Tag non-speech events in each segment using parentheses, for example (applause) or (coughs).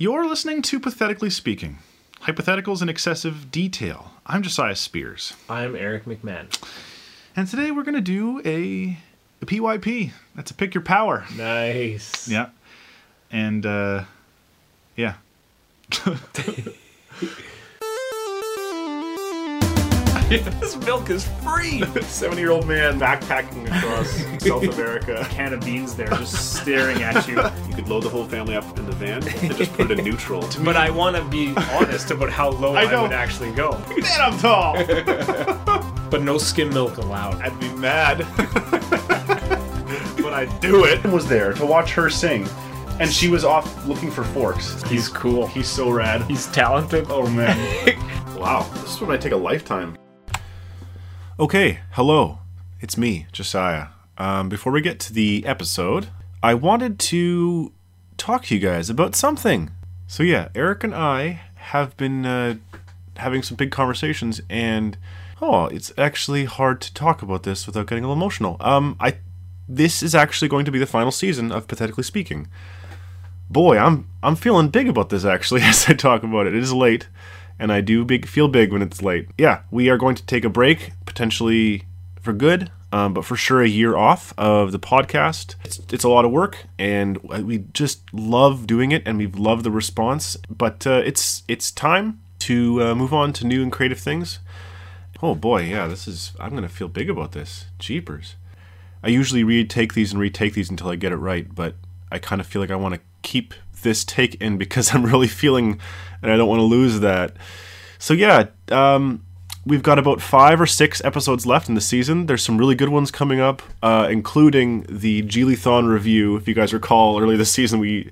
You're listening to Pathetically Speaking Hypotheticals in Excessive Detail. I'm Josiah Spears. I'm Eric McMahon. And today we're going to do a, a PYP. That's a pick your power. Nice. Yeah. And, uh, yeah. (laughs) (laughs) (laughs) this milk is free. (laughs) 70 year old man backpacking across South America. Can of beans there, just staring at you. You could load the whole family up in the van and just put it in neutral. (laughs) But I want to be honest about how low I, know. would actually go. Man, I'm tall! But no skim milk allowed. I'd be mad. but I'd do it. Was there to watch her sing. And she was off looking for forks. He's cool. He's so rad. He's talented. Oh man. Wow, this is what I take a lifetime. Okay, hello. It's me, Josiah. Um, before we get to the episode, I wanted to talk to you guys about something. So, yeah, Eric and I have been uh, having some big conversations, and oh, it's actually hard to talk about this without getting a little emotional. Um, I this is actually going to be the final season of Pathetically Speaking. Boy, I'm I'm feeling big about this actually (laughs) as I talk about it. It is late, and I do big feel big when it's late. Yeah, we are going to take a break, potentially for good, um, but for sure a year off of the podcast. It's, it's a lot of work, and we just love doing it, and we've loved the response. But uh, it's it's time to uh, move on to new and creative things. Oh boy, yeah, this is. I'm gonna feel big about this. Jeepers. I usually retake these and retake these until I get it right, but I kind of feel like I want to keep this take in because (laughs) I'm really feeling and I don't want to lose that. So yeah, um, we've got about five or six episodes left in the season. There's some really good ones coming up, uh, including the Giglithon review. If you guys recall, earlier this season we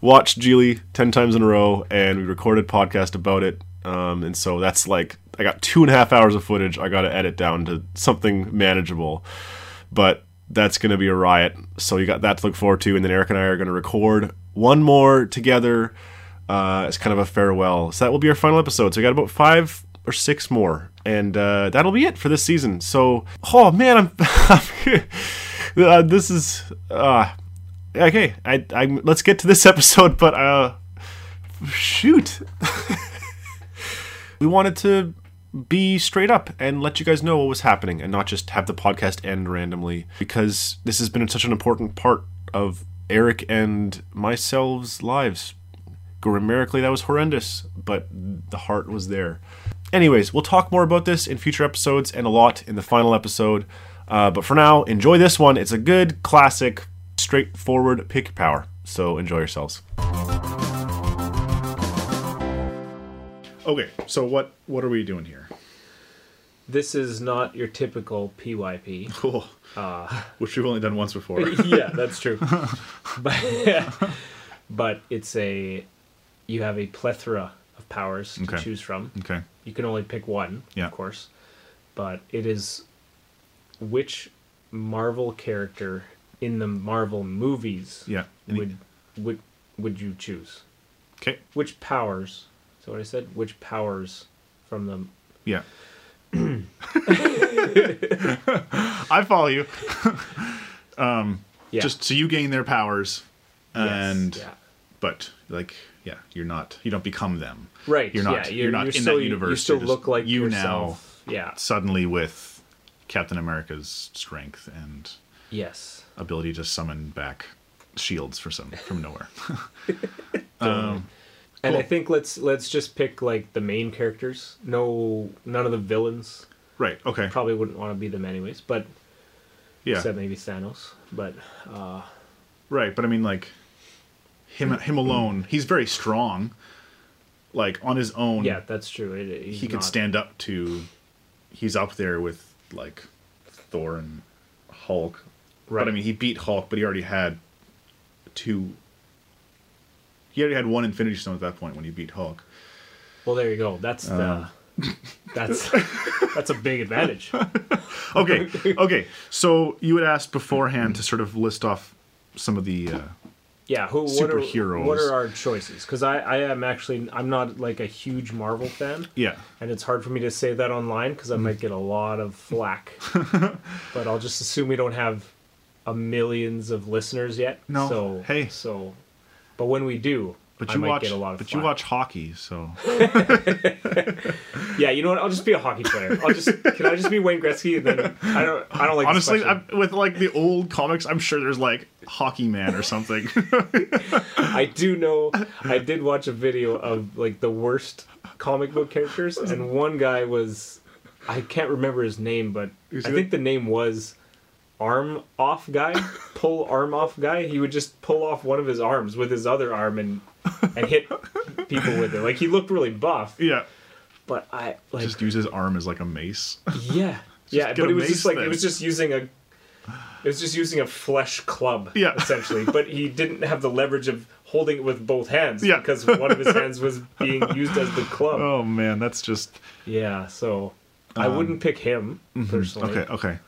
watched Gigli ten times in a row and we recorded podcast about it. Um, and so that's like I got two and a half hours of footage. I got to edit down to something manageable, but that's going to be a riot. So you got that to look forward to. And then Eric and I are going to record one more together uh, as kind of a farewell. So that will be our final episode. So we got about five or six more, and uh, that'll be it for this season. So, oh man, I'm, (laughs) uh, this is uh, okay. I, I let's get to this (laughs) episode, but uh, shoot, (laughs) we wanted to be straight up and let you guys know what was happening and not just have the podcast end randomly because this has been such an important part of Eric and myself's lives. Grammatically, that was horrendous, but the heart was there. Anyways, we'll talk more about this in future episodes and a lot in the final episode. Uh, but for now, enjoy this one. It's a good, classic, straightforward pick power. So enjoy yourselves. Okay, so what what are we doing here? This is not your typical PYP. Cool. Uh, (laughs) Which we've only done once before. (laughs) yeah, that's true. (laughs) but but it's a you have a plethora of powers Okay. to choose from. okay. You can only pick one, Yeah. of course. But it is which Marvel character in the Marvel movies Yeah. Any- would would would you choose? Okay. Which powers? So what I said? Which powers from the Yeah. (laughs) I follow you. (laughs) um yeah Just so you gain their powers, Yes, and yeah. but like yeah, you're not. You don't become them. right You're not. yeah, you're, not in still, that universe. You still You're just look like you yourself. Yeah. Suddenly with Captain America's strength and Yes. ability to summon back shields for some from nowhere. (laughs) (laughs) And I think let's let's just pick like the main characters. No, none of the villains. right. Okay. Probably wouldn't want to be them anyways. But Yeah. except maybe Thanos. But uh, Right, but I mean, like him, him alone. He's very strong. Like on his own, yeah, that's true. It, he could not- stand up to. He's up there with like Thor and Hulk. Right. But I mean, he beat Hulk, but he already had two. He already had one Infinity Stone at that point when he beat Hulk. Well, there you go. That's Uh. the. (laughs) That's that's a big advantage. (laughs) Okay, okay. So you had asked beforehand to sort of list off some of the. Uh, Yeah, who what are, Superheroes. what are our choices? Because I, I am actually I'm not like a huge Marvel fan, yeah, and it's hard for me to say that online because I mm-hmm. might get a lot of flack. (laughs) but I'll just assume we don't have a millions of listeners yet. No. So Hey. So, but when we do, But I you might watch, get a lot of but you watch hockey, so (laughs) Yeah, you know what? I'll just be a hockey player. I'll just can I just be Wayne Gretzky and then I don't I don't like honestly. With like the old comics, I'm sure there's like Hockey Man or something. (laughs) I do know (laughs) I did watch a video of like the worst comic book characters and one guy was I can't remember his name but I think the name was arm off guy (laughs) pull arm off guy he would just pull off one of his arms with his other arm and and hit people with it like he looked really buff yeah, but I like just use his arm as like a mace. yeah yeah but it was just like then. it was just using a it was just using a flesh club Yeah. (laughs) essentially but he didn't have the leverage of holding it with both hands Yeah. because one of his hands was being (laughs) used as the club Oh man, that's just yeah so i wouldn't pick him personally Um, mm-hmm. okay. Okay.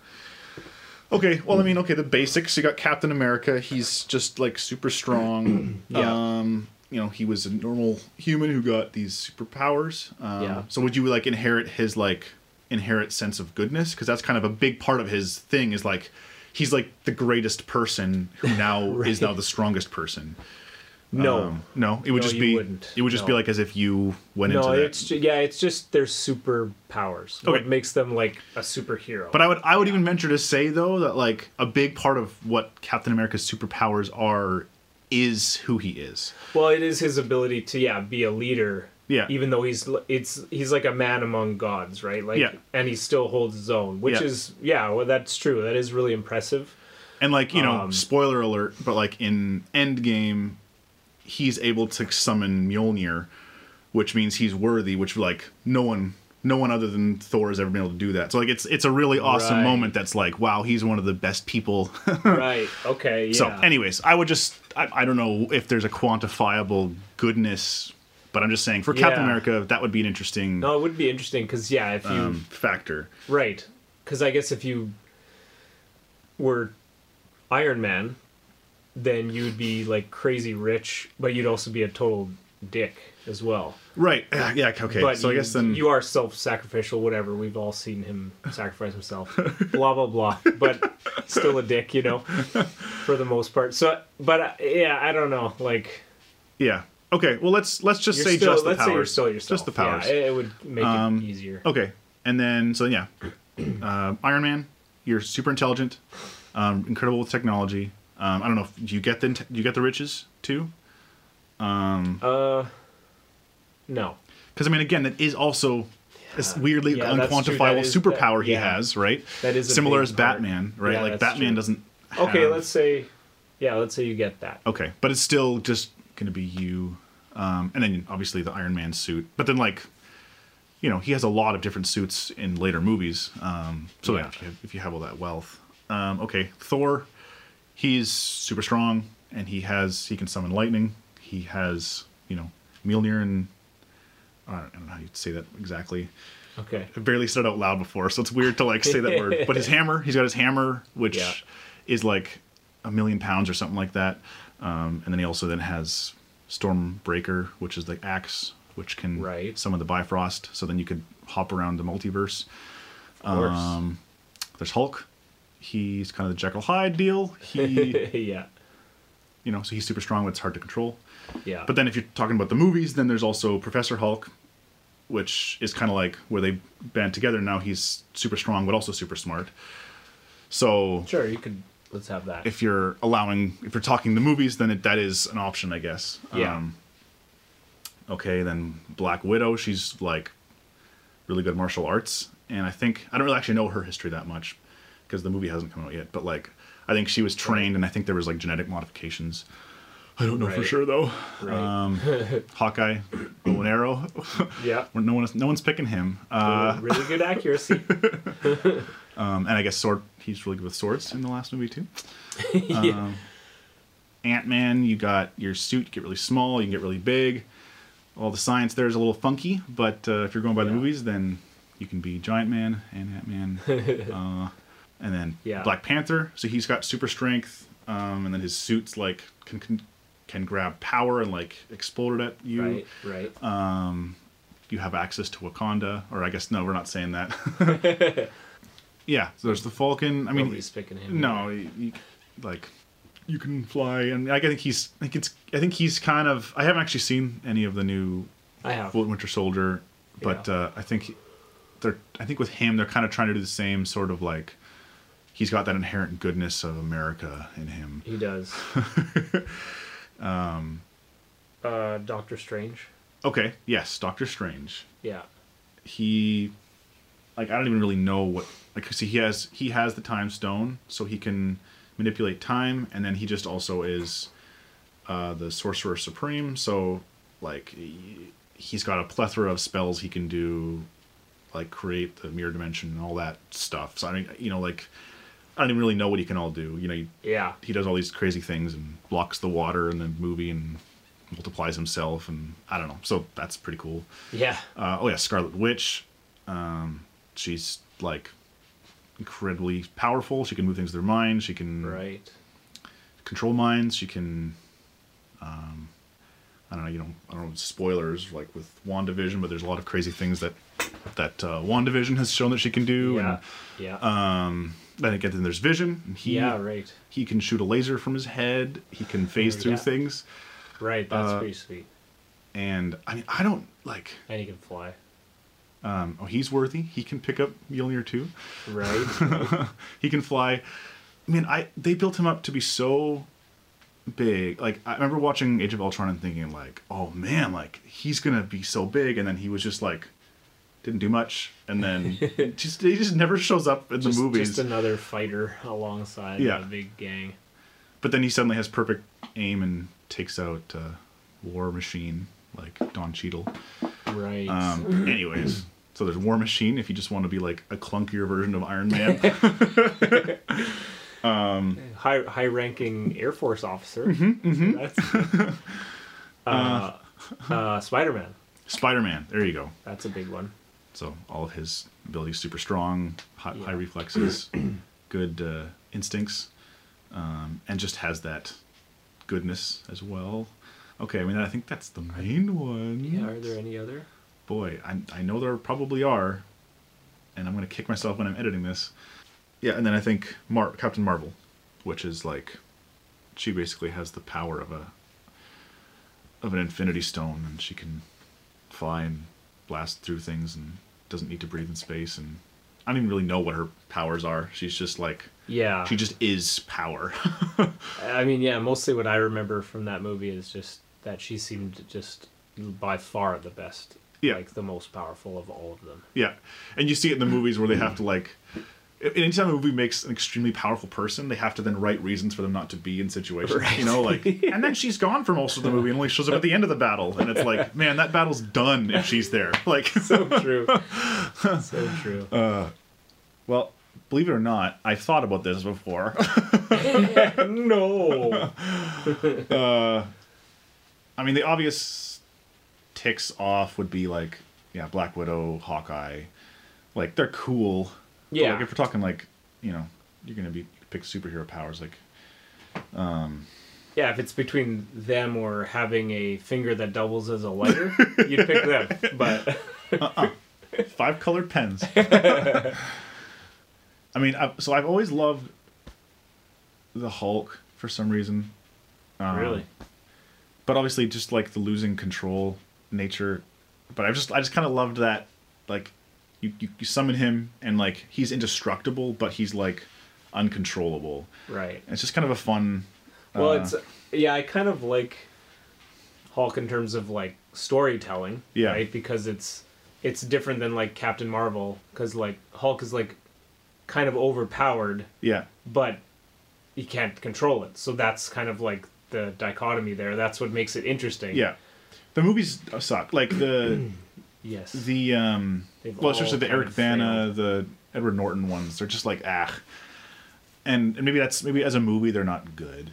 Okay, well, I mean, okay, the basics. You got Captain America. He's just like super strong. (clears throat) Yeah. Um, you know, he was a normal human who got these superpowers. Um, Yeah. So would you like inherit his like inherent sense of goodness? Because that's kind of a big part of his thing. Is like he's like the greatest person who (laughs) now is now the strongest person. no Um, no, it would No, just be. wouldn't. It would just be like as if you went no into that. it's ju- yeah it's just their superpowers Okay. what makes them like a superhero But I would I would even venture to say though that like a big part of what Captain America's superpowers are is who he is. well it is his ability to yeah be a leader Yeah. even though he's it's he's like a man among gods right like Yeah. and he still holds his own which Yeah. is yeah well that's true that is really impressive And like, you know, Um, spoiler alert, but like in Endgame he's able to summon Mjolnir, which means he's worthy, which like no one no one other than Thor has ever been able to do that. So like it's it's a really awesome Right. moment that's like, wow, he's one of the best people. (laughs) right okay yeah So, anyways, I would just I, I don't know if there's a quantifiable goodness, but I'm just saying for Captain Yeah. America that would be an interesting no it would be interesting because yeah if you um, factor. Right. Because I guess if you were Iron Man, then you'd be like crazy rich, but you'd also be a total dick as well. Right. Yeah. Okay. But so you, I guess then. you are self-sacrificial, whatever. We've all seen him sacrifice himself. blah blah blah. But still a dick, you know, for the most part. So, but uh, yeah, I don't know. Like, yeah. Okay. Well, let's let's just you're say still, just the powers. say you're still yourself. Just the powers. Yeah, it would make Um, it easier. Okay. And then so yeah, uh, Iron Man. You're super intelligent, um, incredible with technology. Um, I don't know. If, do you get the you get the riches too? Uh, no. Because I mean, again, that is also this weirdly Yeah, that's true. That unquantifiable superpower that- he yeah. has, right? That is similar as part. Batman, right? Yeah, like Batman true. doesn't. Okay, let's say, yeah, let's say you get that. Okay, but it's still just going to be you, um, and then obviously the Iron Man suit. But then like, you know, he has a lot of different suits in later movies. Um, so Yeah. if, you have, if you have all that wealth, um, okay, Thor, he's super strong, and he has he can summon lightning. He has you know Mjolnir and I don't, I don't know how you say that exactly. Okay. I barely said it out loud before, so it's weird to like say that word. (laughs) But his hammer, he's got his hammer, which Yeah. is like a million pounds or something like that. Um, and then he also then has Stormbreaker, which is the axe, which can Right. summon the Bifrost. So then you could hop around the multiverse. Of. Um, there's Hulk. He's kind of the Jekyll Hyde deal. He, (laughs) yeah. you know, so he's super strong, but it's hard to control. Yeah. But then if you're talking about the movies, then there's also Professor Hulk, which is kind of like where they band together. Now he's super strong, but also super smart. So sure, you could. Let's have that. if you're allowing, if you're talking the movies, then it, that is an option, I guess. Yeah. Um, okay, then Black Widow, she's like really good martial arts, and I think I don't really actually know her history that much because the movie hasn't come out yet. But like, I think she was trained, and I think there was like genetic modifications. I don't know for sure though. Right. Um, (laughs) Hawkeye, bow and arrow. yeah. (laughs) no one, no one's picking him. Uh, really good accuracy. (laughs) um, and I guess sword. He's really good with swords in the last movie too. (laughs) yeah. Ant Man, you got your suit, you get really small, you can get really big. All the science there is a little funky, but uh, if you're going by the movies, then you can be Giant Man and Ant Man. (laughs) uh, and then Yeah. Black Panther, so he's got super strength, um, and then his suit's like can, can can grab power and like explode it at you. Right. Right. Um, you have access to Wakanda, or I guess no, we're not saying that. (laughs) yeah, so there's the Falcon. I mean, Nobody's picking him. no, you, you- like you can fly, and I think he's I think it's I think he's kind of I haven't actually seen any of the new I have. Winter Soldier, but Yeah. uh, I think they're I think with him they're kind of trying to do the same sort of like he's got that inherent goodness of America in him. He does. (laughs) um. Uh, Doctor Strange. Okay, yes, Doctor Strange. Yeah. He like I don't even really know what like 'cause he has he has the time stone so he can manipulate time and then he just also is uh, the sorcerer supreme so like he, he's got a plethora of spells he can do like create the mirror dimension and all that stuff so i mean you know like i don't even really know what he can all do you know he, Yeah. he does all these crazy things and blocks the water in the movie and multiplies himself and i don't know so that's pretty cool Yeah. uh, oh yeah, Scarlet Witch. Um, she's like incredibly powerful. She can move things with her mind. She can Right. control minds. She can. Um, I don't know. You know. I don't know. Spoilers like with WandaVision, but there's a lot of crazy things that that uh, WandaVision has shown that she can do. Yeah. And, Yeah. um, then again, then there's Vision. and He yeah. Right. he can shoot a laser from his head. He can phase through Yeah. things. Right. That's uh, pretty sweet. And I mean, I don't like. And he can fly. Um, oh, he's worthy. He can pick up Mjolnir too. (laughs) Right. he can fly. I mean, I they built him up to be so big. Like I remember watching Age of Ultron and thinking like, oh man, like he's gonna be so big, and then he was just like didn't do much, and then (laughs) just he just never shows up in just, the movies. just another fighter alongside Yeah. the big gang. But then he suddenly has perfect aim and takes out uh, War Machine like Don Cheadle. Right. Um, (clears throat) anyways, so there's War Machine if you just want to be like a clunkier version of Iron Man. (laughs) um, high high ranking Air Force officer. Mm-hmm, (laughs) That's (laughs) uh, uh, Spider Man. Spider Man. There you go. That's a big one. So all of his abilities super strong, high, high reflexes, (clears throat) good uh, instincts, um, and just has that goodness as well. Okay, I mean I think that's the main one. Yeah. Are there any other? Boy, I I know there probably are, and I'm gonna kick myself when I'm editing this. Yeah, and then I think Mar- Captain Marvel, which is like, she basically has the power of a of an Infinity Stone, and she can fly and blast through things, and doesn't need to breathe in space. And I don't even really know what her powers are. She's just like Yeah. she just is power. (laughs) I mean, yeah. Mostly what I remember from that movie is just that she seemed just by far the best. Yeah. Like the most powerful of all of them. Yeah, and you see it in the movies where they have to like. Anytime a movie makes an extremely powerful person, they have to then write reasons for them not to be in situations. Right. You know, like, (laughs) and then she's gone for most of the movie and only shows up at the end of the battle, and it's like, man, that battle's done if she's there. (laughs) Like, So true. (laughs) so true. Uh, well, believe it or not, I've thought about this before. no. Uh, I mean, the obvious ticks off would be like, yeah, Black Widow, Hawkeye, like they're cool. But, Yeah. like, if we're talking like, you know, you're gonna be pick superhero powers like. Yeah, if it's between them or having a finger that doubles as a lighter, (laughs) you'd pick them. But five colored pens. (laughs) I mean, i so I've always loved the Hulk for some reason. Um, really, But obviously, just like the losing control nature. But I just, I just kind of loved that, like, you, you, you summon him and like he's indestructible, but he's like uncontrollable. right? It's just kind of a fun. Well, uh, it's yeah, I kind of like Hulk in terms of like storytelling, Yeah. right? Because it's it's different than like Captain Marvel, because like Hulk is like kind of overpowered, yeah, but he can't control it. So that's kind of like the dichotomy there. That's what makes it interesting. yeah. The movies suck. Like the (clears throat) Yes. the um They've well especially the eric bana failed. the edward norton ones they're just like ah and, and maybe that's maybe as a movie they're not good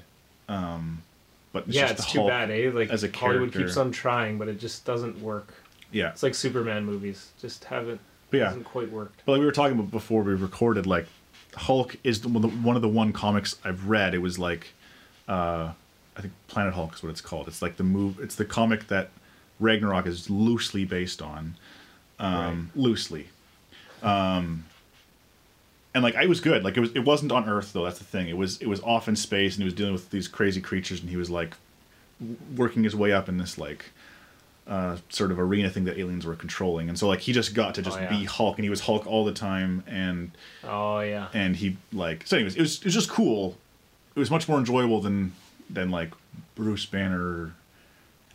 um but it's yeah, just it's too Hulk bad, eh? Like as a Hollywood character. keeps on trying, but it just doesn't work. yeah It's like Superman movies, just haven't But yeah. hasn't quite worked. but like we were talking about before we recorded like hulk is the, one of the one comics i've read it was like uh i think planet hulk is what it's called it's like the move it's the comic that ragnarok is loosely based on um loosely um and like I was good. Like it was it wasn't on Earth though. That's the thing. It was it was off in space, and he was dealing with these crazy creatures, and he was like working his way up in this like uh, sort of arena thing that aliens were controlling, and so like he just got to just Oh, yeah. be Hulk, and he was Hulk all the time, and Oh yeah. and he like so anyways it was it was just cool it was much more enjoyable than than like bruce banner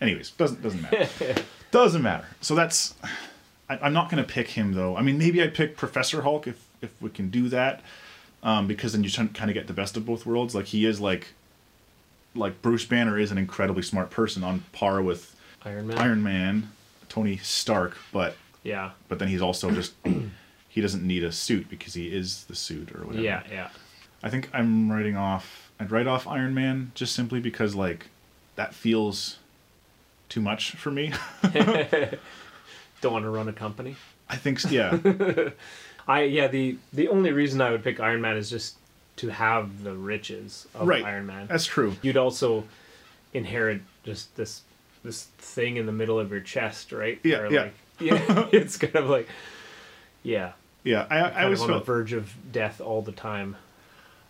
anyways doesn't doesn't matter (laughs) doesn't matter so that's I, i'm not gonna pick him though i mean maybe i'd pick professor hulk if if we can do that um because then you kind of get the best of both worlds like he is like like bruce banner is an incredibly smart person on par with Iron Man. iron man tony stark but Yeah. but then he's also just he doesn't need a suit because he is the suit or whatever. Yeah. Yeah. I think I'm writing off. I'd write off Iron Man just simply because like that feels too much for me. (laughs) Don't want to run a company. I think s- yeah, (laughs) I yeah the the only reason I would pick Iron Man is just to have the riches of right. Iron Man. That's true. You'd also inherit just this this thing in the middle of your chest, right? Yeah, Where, yeah. Like, (laughs) yeah. it's kind of like yeah, Yeah, I, I always of on the felt verge of death all the time.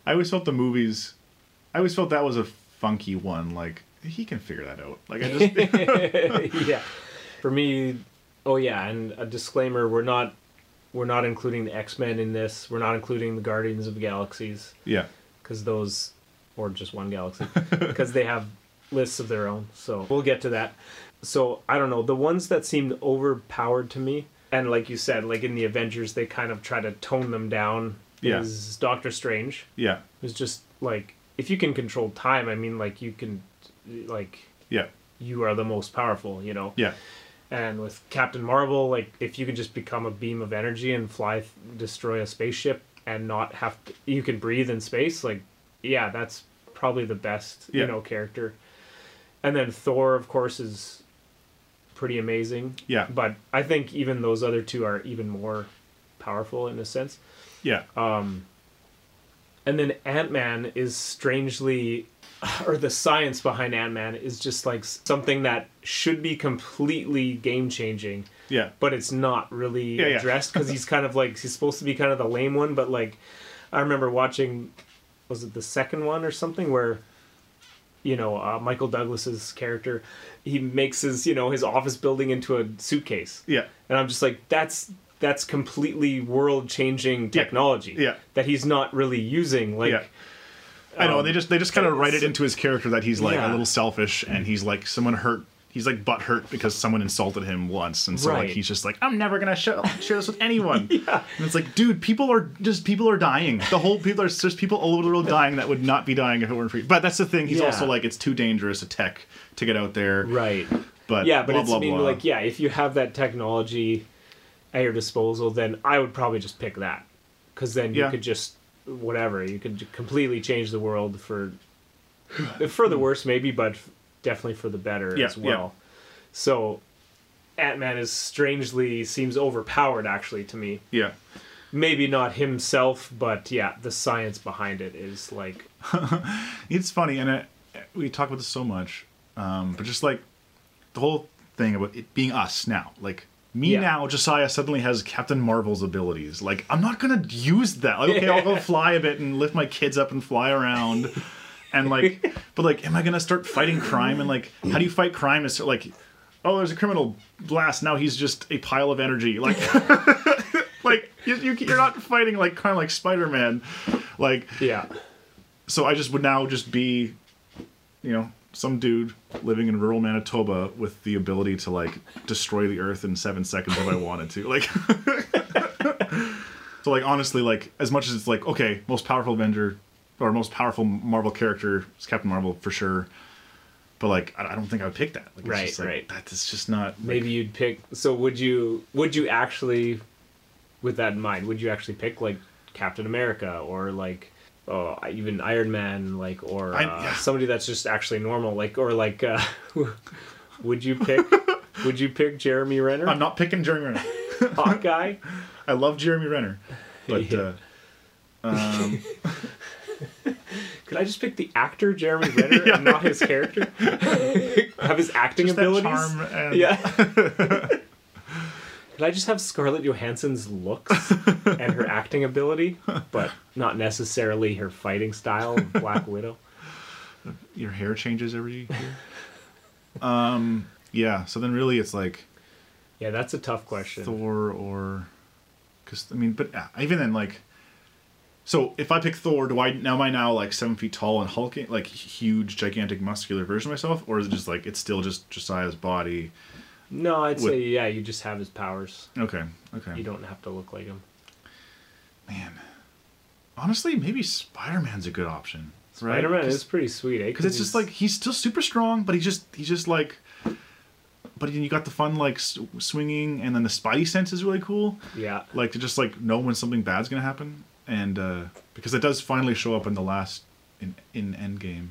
I always felt the movies. I always felt that was a funky one. Like he can figure that out. Like I just (laughs) (laughs) yeah. For me, oh yeah, and a disclaimer: we're not we're not including the X Men in this. We're not including the Guardians of the Galaxies yeah because those, or just one galaxy, (laughs) because they have lists of their own. So we'll get to that. So I don't know the ones that seemed overpowered to me, and like you said, like in the Avengers, they kind of try to tone them down. Yeah. Is Doctor Strange? yeah Who's just like if you can control time, I mean, like you can, like yeah you are the most powerful, you know. yeah And with Captain Marvel, like if you could just become a beam of energy and fly, destroy a spaceship, and not have to, you can breathe in space. Like, yeah, that's probably the best, Yeah. you know, character. And then Thor, of course, is pretty amazing. Yeah. But I think even those other two are even more powerful in a sense. yeah um, And then Ant Man is strangely, (laughs) or the science behind Ant Man is just like something that should be completely game changing, yeah but it's not really Yeah, yeah. addressed because he's kind of like he's supposed to be kind of the lame one. But like, I remember watching, was it the second one or something where, you know, uh, Michael Douglas's character, he makes his you know his office building into a suitcase, yeah and I'm just like that's. That's completely world-changing technology Yeah. that he's not really using. Like, yeah. I know um, they just they just kind of write it into his character that he's like Yeah. a little selfish and he's like someone hurt. He's like butt hurt because someone insulted him once, and so like he's just like I'm never gonna share, share this with anyone. (laughs) Yeah. And it's like, dude, people are just people are dying. The whole people are there's people all over the world (laughs) dying that would not be dying if it weren't for you. But that's the thing. He's Yeah. also like it's too dangerous a tech to get out there. Right. But yeah, but blah, it's blah, I mean blah. like yeah, if you have that technology at your disposal, then I would probably just pick that because then you Yeah. could just whatever you could completely change the world for for the worse maybe, but definitely for the better Yeah, as well. So Ant Man is strangely seems overpowered actually to me. yeah, Maybe not himself, but yeah, the science behind it is like (laughs) it's funny, and we talk about this so much, um, but just like the whole thing about it being us now, like me Yeah. now, Josiah suddenly has Captain Marvel's abilities. Like I'm not gonna use that. Like okay, I'll go (laughs) fly a bit and lift my kids up and fly around, and like, (laughs) but like, am I gonna start fighting crime? And like, how do you fight crime? Is like, oh, there's a criminal blast. Now he's just a pile of energy. Like. (laughs) Like you, you, you're not fighting like kind of like Spider-Man, like yeah. so I just would now just be, you know, some dude living in rural Manitoba with the ability to like destroy the earth in seven seconds if I wanted to. Like, (laughs) so like honestly, like as much as it's like okay, most powerful Avenger or most powerful Marvel character is Captain Marvel for sure, but like I I don't think I would pick that. Like, it's Right, just, like, right. That's just not like- maybe you'd pick so would you would you actually with that in mind would you actually pick like captain america or like oh even iron man like or I- uh, yeah. somebody that's just actually normal like or like uh, (laughs) would you pick (laughs) would you pick jeremy renner I'm not picking Jeremy Renner. (laughs) hawkeye I love Jeremy Renner, but Yeah. uh, um, could i just pick the actor jeremy renner Yeah. and not his character have his acting just abilities yeah Could I just have Scarlett Johansson's looks (laughs) and her acting ability, but not necessarily her fighting style of Black (laughs) Widow? Your hair changes every year. um. Yeah. So then, really, it's like Yeah, that's a tough question. Thor or because I mean, but uh, even then, like, so if I pick Thor, do I now am I now like seven feet tall and hulking, like huge, gigantic, muscular version of myself, or is it just like it's still just Josiah's body? No, I'd With- say yeah, you just have his powers. Okay, okay, You don't have to look like him. man. Honestly, maybe Spider Man's a good option. right? Spider Man is pretty sweet, eh? because it's just like he's still super strong, but he just he's just like. But then you got the fun like swinging, and then the spidey sense is really cool. yeah, like to just like know when something bad's gonna happen, and uh, because it does finally show up in the last in in Endgame.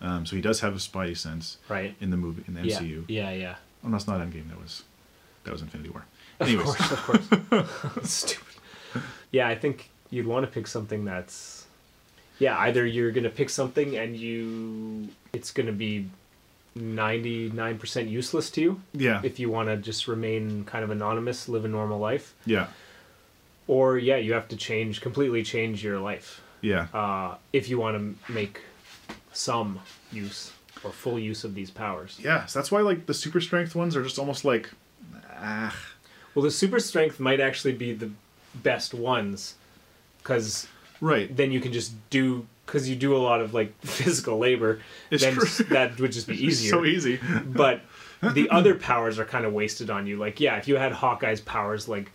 Um, so he does have a spidey sense right. in the movie in the MCU. yeah, yeah. Oh, no, it's not Endgame. That was that was Infinity War. Of Anyways, course, of course. (laughs) Stupid. Yeah, I think you'd want to pick something that's yeah, either you're gonna pick something and you it's gonna be ninety nine percent useless to you yeah, if you want to just remain kind of anonymous, live a normal life, yeah, or yeah, you have to change completely change your life yeah, uh, if you want to make some use or full use of these powers. yeah. So that's why like the super strength ones are just almost like ah Well, the super strength might actually be the best ones because right. then you can just do because you do a lot of like (laughs) physical labor. It's then true. (laughs) that would just be (laughs) easier. so easy. but the other powers are kind of wasted on you. Like, yeah, if you had Hawkeye's powers, like,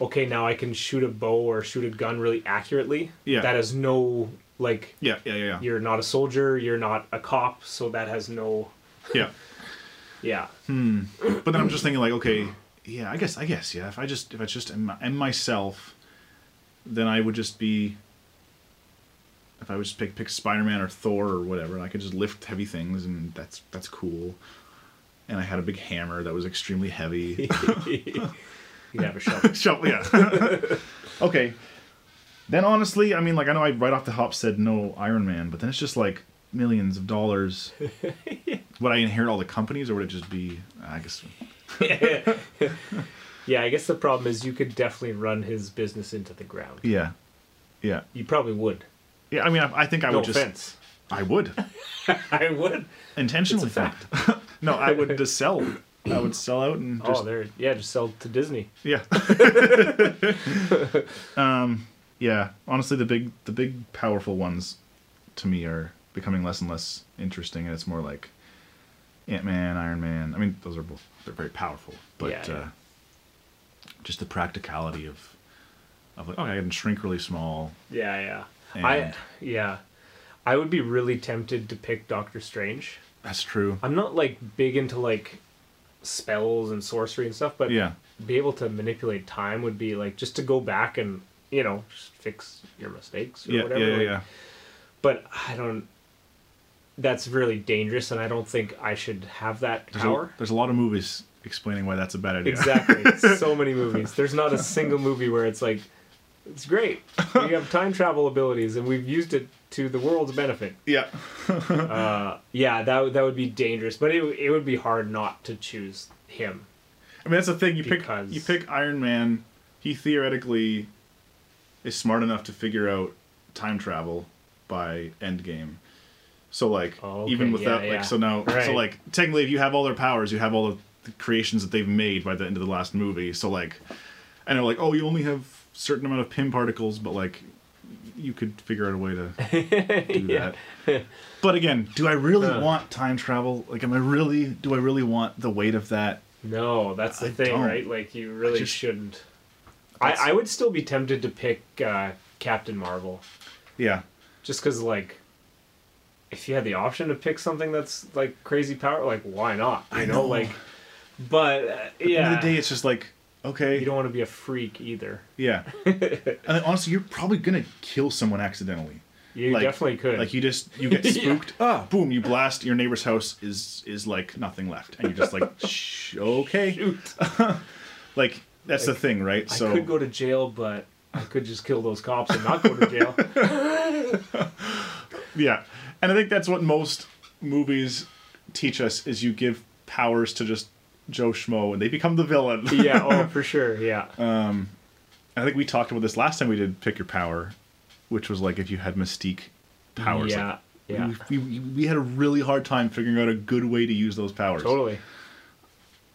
okay, now I can shoot a bow or shoot a gun really accurately. Yeah. That has no like. Yeah, yeah, yeah, yeah. You're not a soldier. You're not a cop. So that has no. yeah. (laughs) Yeah. Hmm. But then I'm just thinking like, okay, yeah, I guess, I guess, yeah. If I just, if I just am, am myself, then I would just be. If I would just pick pick Spider Man or Thor or whatever, and I could just lift heavy things, and that's that's cool. And I had a big hammer that was extremely heavy. (laughs) You have a shovel. (laughs) Shovel, yeah. okay. Then honestly, I mean, like I know I right off the hop said no Iron Man, but then it's just like millions of dollars. (laughs) would I inherit all the companies, or would it just be? I guess. (laughs) yeah, I guess the problem is you could definitely run his business into the ground. Yeah. Yeah. You probably would. Yeah, I mean, I, I think I no would just. offense. I would (laughs) I would. intentionally. It's fact. no, I would just sell. I would sell out and just oh, there. Yeah, just sell to Disney. yeah. um, yeah. Honestly, the big, the big, powerful ones, to me, are becoming less and less interesting, and it's more like Ant Man, Iron Man. I mean, those are both they're very powerful, but Yeah, yeah. Uh, just the practicality of of like, oh, I can shrink really small. Yeah, yeah. And- I yeah. I would be really tempted to pick Doctor Strange. That's true. I'm not like big into like spells and sorcery and stuff, but Yeah. be able to manipulate time would be like just to go back and you know just fix your mistakes or Yeah, whatever. yeah, yeah, yeah. But I don't. That's really dangerous, and I don't think I should have that There's power. a, there's a lot of movies explaining why that's a bad idea. Exactly. (laughs) so many movies. There's not a single movie where it's like, it's great. We have time travel abilities, and we've used it to the world's benefit. yeah. (laughs) Uh, yeah, that would- that would be dangerous, but it it would be hard not to choose him. I mean, that's the thing. You pick you pick Iron Man. He theoretically is smart enough to figure out time travel by Endgame. So like, Oh, okay, even yeah, without yeah. like, so now, so like, technically, if you have all their powers, you have all of the creations that they've made by the end of the last movie. So like, and they're like, oh, you only have certain amount of Pym particles, but like, you could figure out a way to (laughs) do Yeah. that. But again, do I really Huh. want time travel? Like, am I really? Do I really want the weight of that? No, that's the I thing, don't. right? Like you really just- shouldn't. I, I would still be tempted to pick uh, Captain Marvel, Yeah. just because like. If you had the option to pick something that's like crazy power, like why not? You I know, know. like, but uh, At the yeah, end of the day, it's just like, okay, you don't want to be a freak either. yeah. (laughs) and then honestly, you're probably gonna kill someone accidentally. You Like- definitely could. Like you just you get (laughs) Yeah. spooked. Ah, boom! You blast your neighbor's house is is like nothing left, and you're just like, (laughs) Shh, okay. Shoot. Like that's the thing, right? So I could go to jail, but I could just kill those cops and not go to jail. (laughs) yeah, and I think that's what most movies teach us is you give powers to just Joe Schmo and they become the villain. (laughs) yeah. Oh, (laughs) for sure. Yeah. I think we talked about this last time we did pick your power, which was like if you had Mystique powers. Yeah. Like, yeah. We, we, we had a really hard time figuring out a good way to use those powers. Totally.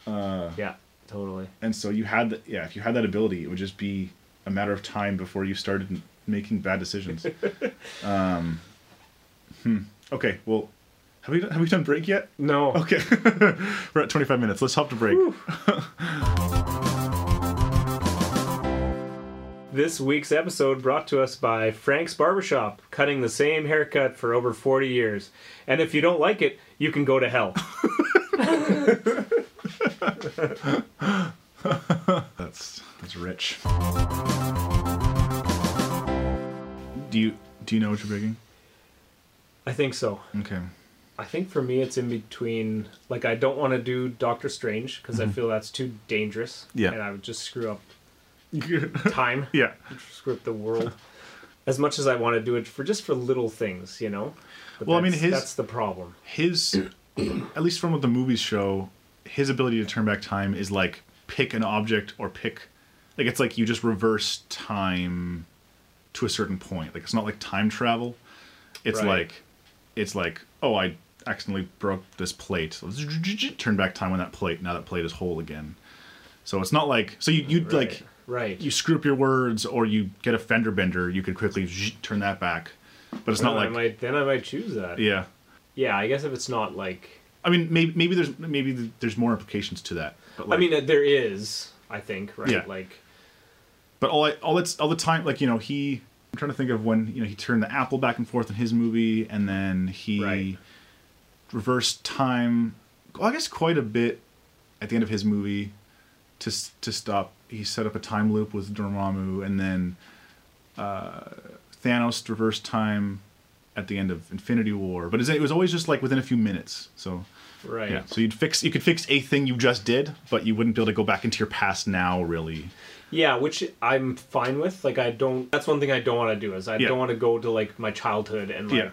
Uh, Yeah. Totally. and so you had, the, yeah, if you had that ability, it would just be a matter of time before you started making bad decisions. (laughs) um, hmm. Okay, well, have we have we done break yet? No. Okay, (laughs) we're at 25 minutes. Let's hop to break. (laughs) This week's episode brought to us by Frank's Barbershop, cutting the same haircut for over 40 years. And if you don't like it, you can go to hell. That's that's rich. Do you do you know what you're breaking? I think so. Okay. I think for me, it's in between. Like, I don't want to do Doctor Strange because I feel that's too dangerous. Mm-hmm. Yeah. And I would just screw up (laughs) time, yeah. screw up the world. As much as I want to do it for just for little things, you know. But Well, I mean, his- that's the problem. His, (clears throat) at least from what the movies show, his ability to turn back time is like pick an object or pick, like it's like you just reverse time to a certain point. Like it's not like time travel. It's Right. like, it's like oh I accidentally broke this plate. So turn back time on that plate. Now that plate is whole again. So it's not like so you you would like Right. right. you screw up your words or you get a fender bender. You could quickly turn that back. But it's not like I might, then I might choose that. yeah. Yeah, I guess if it's not like. I mean, maybe maybe there's maybe there's more implications to that. But like, I mean, uh, there is. I think right. Yeah. Like. but all I, all it's all the time. Like you know, he. I'm trying to think of when you know he turned the apple back and forth in his movie, and then he Right. reversed time. Well, I guess quite a bit at the end of his movie to to stop. He set up a time loop with Dormammu, and then uh, Thanos reversed time at the end of Infinity War. But it was always just like within a few minutes. So. Right. Yeah. So you'd fix you could fix a thing you just did, but you wouldn't be able to go back into your past now, really. Yeah, which I'm fine with. Like, I don't. That's one thing I don't want to do is I Yeah. don't want to go to like my childhood and like. Yeah.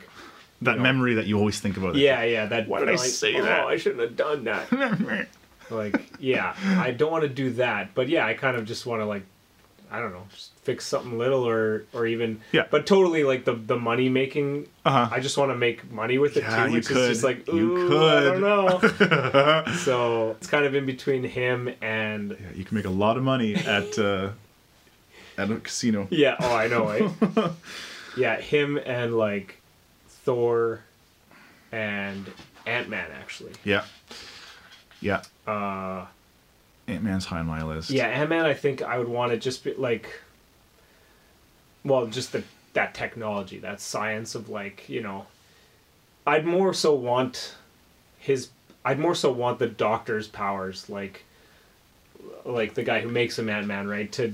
That know. memory that you always think about. Yeah, yeah. That. Why did I like, say oh, that?" I shouldn't have done that. (laughs) like, yeah, I don't want to do that. But yeah, I kind of just want to like, I don't know, just fix something little or or even. Yeah. But totally like the the money making. Uh-huh. I just want to make money with it Yeah, too, you which could. is just like, You could. I don't know. (laughs) so it's kind of in between him and Yeah, you can make a lot of money at uh, at a casino. Yeah, oh, I know, right? (laughs) yeah, him and like Thor and Ant Man actually. Yeah. Yeah. Uh, Ant Man's high on my list. yeah, Ant Man. I think I would want to just be like, well, just the that technology, that science of like you know, I'd more so want his. I'd more so want the Doctor's powers, like, like the guy who makes a Ant Man, right? To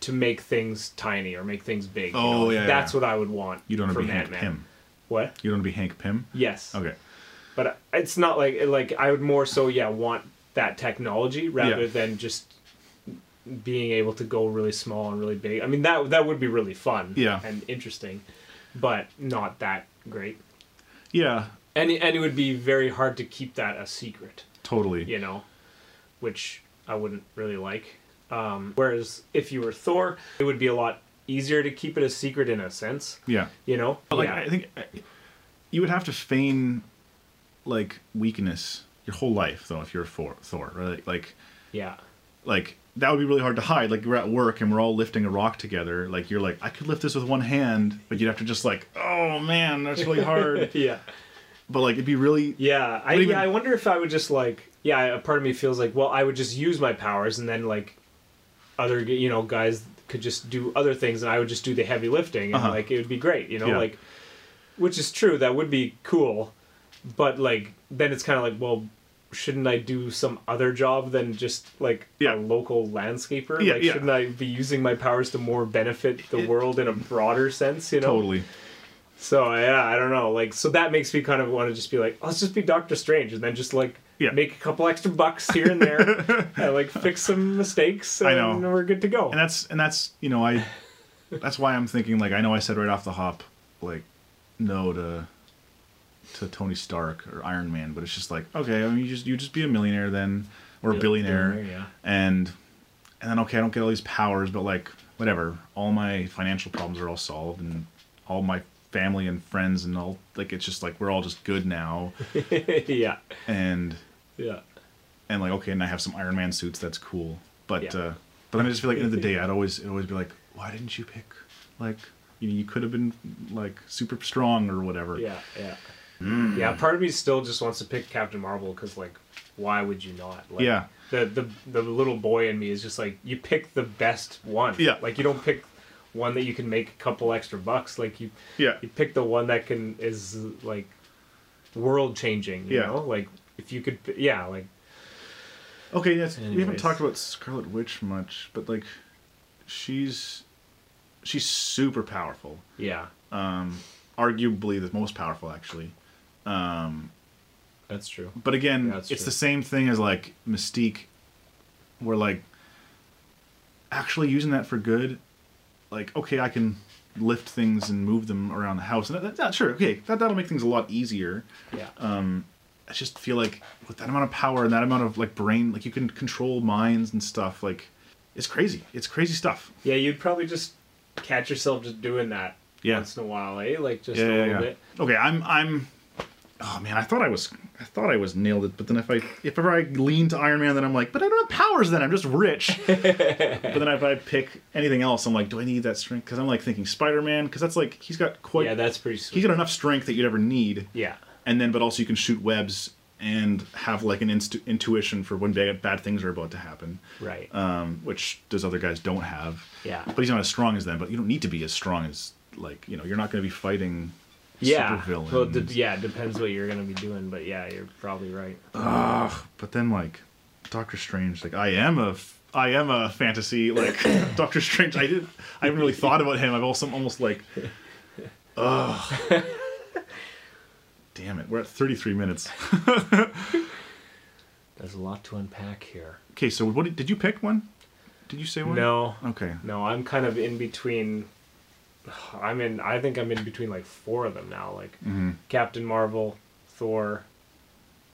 to make things tiny or make things big. you Oh, know? yeah, that's yeah. what I would want. You don't want to be Hank Pym. What? You don't want to be Hank Pym. Yes. Okay. But it's not like like I would more so yeah want that technology rather Yeah. than just being able to go really small and really big. I mean that that would be really fun Yeah. and interesting, but not that great. Yeah. And and it would be very hard to keep that a secret, Totally. you know, which I wouldn't really like. Um, whereas if you were Thor, it would be a lot easier to keep it a secret in a sense, Yeah. you know. But like yeah. I think uh, you would have to feign like weakness your whole life though if you're Thor. Thor, right? Like yeah. like that would be really hard to hide. Like we're at work and we're all lifting a rock together. Like you're like, I could lift this with one hand, but you'd have to just like, oh man, that's really hard. (laughs) yeah. but like it'd be really Yeah, I even- yeah, I wonder if I would just like yeah, a part of me feels like well, I would just use my powers and then like other you know guys could just do other things and I would just do the heavy lifting and Uh-huh. like it would be great, you know, Yeah. like which is true, that would be cool. But like then it's kind of like well, shouldn't I do some other job than just like Yeah. a local landscaper? Yeah, like yeah. shouldn't I be using my powers to more benefit the It- world in a broader sense, you know? totally. So yeah, I don't know. Like, so that makes me kind of want to just be like, oh, let's just be Doctor Strange, and then just like Yeah. make a couple extra bucks here and there, (laughs) and like fix some mistakes, and I know. we're good to go. And that's and that's you know I that's why I'm thinking like I know I said right off the hop like no to to Tony Stark or Iron Man, but it's just like okay, I mean you just you just be a millionaire then. or a Bill- billionaire, billionaire, yeah. and and then okay, I don't get all these powers, but like whatever, all my financial problems are all solved, and all my family and friends and all like it's just like we're all just good now, (laughs) yeah, and yeah, and like okay, and I have some Iron Man suits, that's cool, but Yeah. uh, but then I just feel like at the end of the day, (laughs) I'd always it'd always be like, why didn't you pick like you, know, you could have been like super strong or whatever. yeah, yeah. Hmm. Yeah, part of me still just wants to pick Captain Marvel because, like, why would you not? Like, Yeah. The, the the little boy in me is just like you pick the best one. Yeah. Like you don't pick one that you can make a couple extra bucks. Like you Yeah. you pick the one that can is like world changing. You Yeah. know, like if you could, yeah, like Okay, yes, we haven't talked about Scarlet Witch much, but like, she's she's super powerful. yeah, Um, arguably the most powerful, actually. That's true. But again, Yeah, it's true. the same thing as like Mystique, where like actually using that for good, like okay, I can lift things and move them around the house, and that, that, sure, okay, that that'll make things a lot easier. Yeah. I just feel like with that amount of power and that amount of like brain, like you can control minds and stuff. Like it's crazy. It's crazy stuff. yeah, you'd probably just catch yourself just doing that Yeah. once in a while, eh? Like just Yeah, a yeah, little yeah. bit. Okay, I'm I'm. Oh man, I thought I was I thought I was nailed it, but then if I if ever I lean to Iron Man, then I'm like, but I don't have powers. Then I'm just rich. (laughs) but then if I pick anything else, I'm like, do I need that strength? Because I'm like thinking Spider Man, because that's like he's got quite yeah, that's pretty sweet. he's got enough strength that you'd ever need. yeah. and then but also you can shoot webs and have like an intuition for when bad, bad things are about to happen Right. um, which those other guys don't have Yeah. but he's not as strong as them but you don't need to be as strong as like you know you're not going to be fighting yeah. supervillains Well, d- yeah, it depends what you're gonna be doing, but yeah, you're probably right. Ugh, but then like doctor strange like i am a f- i am a fantasy like (coughs) doctor strange i did i haven't really thought about him i've also almost like (laughs) ugh damn it we're at 33 minutes (laughs) There's a lot to unpack here. okay so what did, did you pick one did you say one No, okay no, I'm kind of in between. I'm in. I think I'm in between like four of them now. Like Mm-hmm. Captain Marvel, Thor.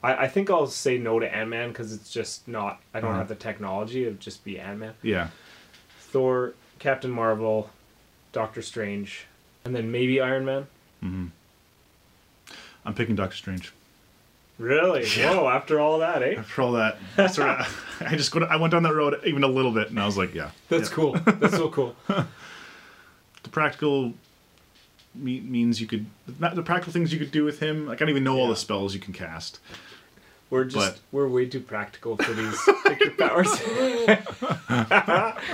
I, I think I'll say no to Ant Man because it's just not. I don't Uh-huh. have the technology. It'd just be Ant Man. yeah Thor, Captain Marvel, Doctor Strange, and then maybe Iron Man. Hmm. i'm picking doctor strange Really? (laughs) Whoa! After all that, eh? after all that sort of, (laughs) i just go i went down that road even a little bit and i was like yeah That's yeah. cool. That's so cool. (laughs) the practical me- means you could the practical things you could do with him like i don't even know all the spells you can cast We're just But- we're way too practical for these picture (laughs) powers. (laughs)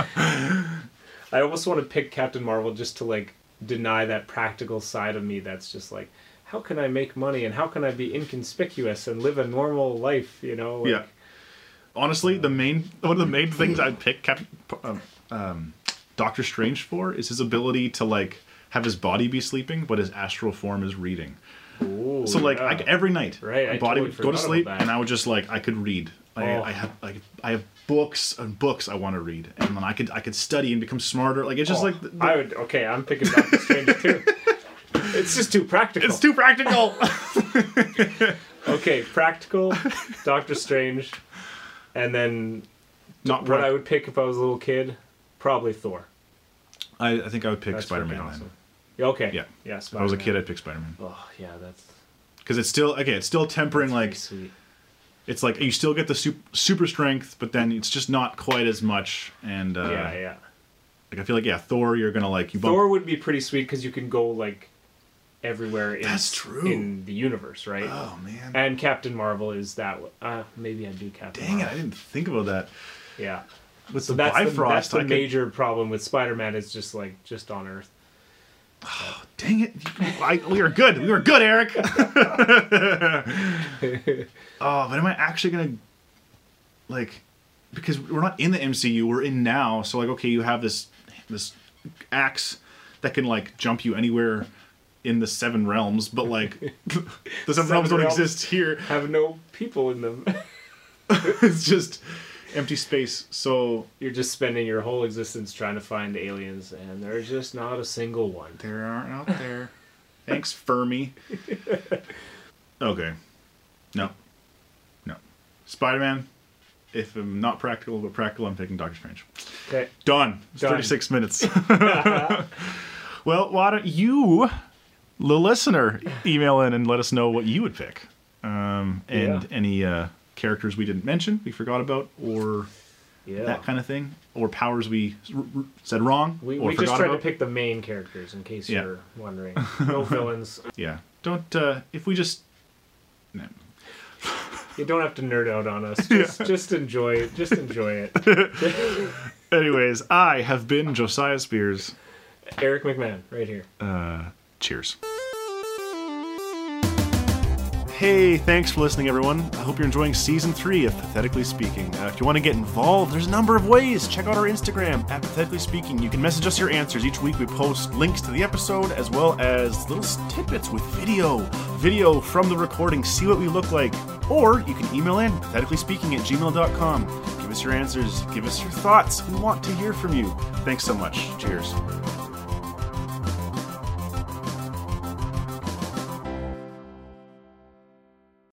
I almost want to pick Captain Marvel just to like deny that practical side of me that's just like how can I make money and how can I be inconspicuous and live a normal life, you know? Like, yeah honestly the main one of the main things i'd pick Cap- um, um, doctor strange for is his ability to like have his body be sleeping but his astral form is reading Ooh, so like yeah. I, every night Right, my I body totally would go to sleep and i would just like i could read I, Oh. I have like I have books and books I want to read, and then I could I could study and become smarter. Like it's just Oh, like the, the- I would okay, I'm picking Doctor Strange too. (laughs) It's just too practical. it's too practical. (laughs) okay, practical, Doctor Strange, and then Not what I would pick if I was a little kid, probably Thor. I, I think I would pick That's Spider Man awesome. Yeah, okay. Yeah. Yeah. If I was a kid, I'd pick Spider Man Oh yeah, that's because it's still okay. It's still tempering like sweet. it's like you still get the super, super strength, but then it's just not quite as much. And uh, yeah, yeah. like I feel like yeah, Thor, you're gonna like you bump. Thor would be pretty sweet because you can go like everywhere. In, That's true. in the universe, right? oh man, And Captain Marvel is that. Uh, maybe I do Captain. dang it! I didn't think about that. Yeah. With So the that's the, that's the I could, major problem with Spider-Man. Is just like just on Earth. Oh, (sighs) Dang it! I, we were good. We were good, Eric. (laughs) oh, but am I actually gonna like because we're not in the MCU? We're in now. So like, okay, you have this this axe that can like jump you anywhere in the seven realms, but like (laughs) the seven, Seven realms don't realms. exist here. Have no people in them. (laughs) it's just empty space. So You're just spending your whole existence trying to find aliens, and there's just not a single one. there aren't out there. Thanks, Fermi. (laughs) Okay. No. No. Spider Man. If I'm not practical but practical, I'm picking Doctor Strange. Okay. Done. It's Done. 36 minutes. (laughs) (laughs) well, why don't you, the listener, email in and let us know what you would pick, um, and Yeah. any uh, characters we didn't mention, we forgot about, or Yeah. that kind of thing, or powers we r- r- said wrong we we just tried about. to pick the main characters in case Yeah. you're wondering. (laughs) No villains. Yeah. Don't uh, if we just. No. (laughs) You don't have to nerd out on us. (laughs) Just just enjoy it. Just enjoy it. Anyways, I have been Josiah Spears. Eric McMahon, right here. Uh, cheers. Hey, thanks for listening, everyone. I hope you're enjoying season three of Pathetically Speaking. Uh, if you want to get involved, there's a number of ways. Check out our Instagram at Pathetically Speaking. You can message us your answers. Each week we post links to the episode as well as little tidbits with video. Video from the recording. See what we look like. Or you can email in patheticallyspeaking at gmail.com. Give us your answers. Give us your thoughts. We want to hear from you. Thanks so much. Cheers.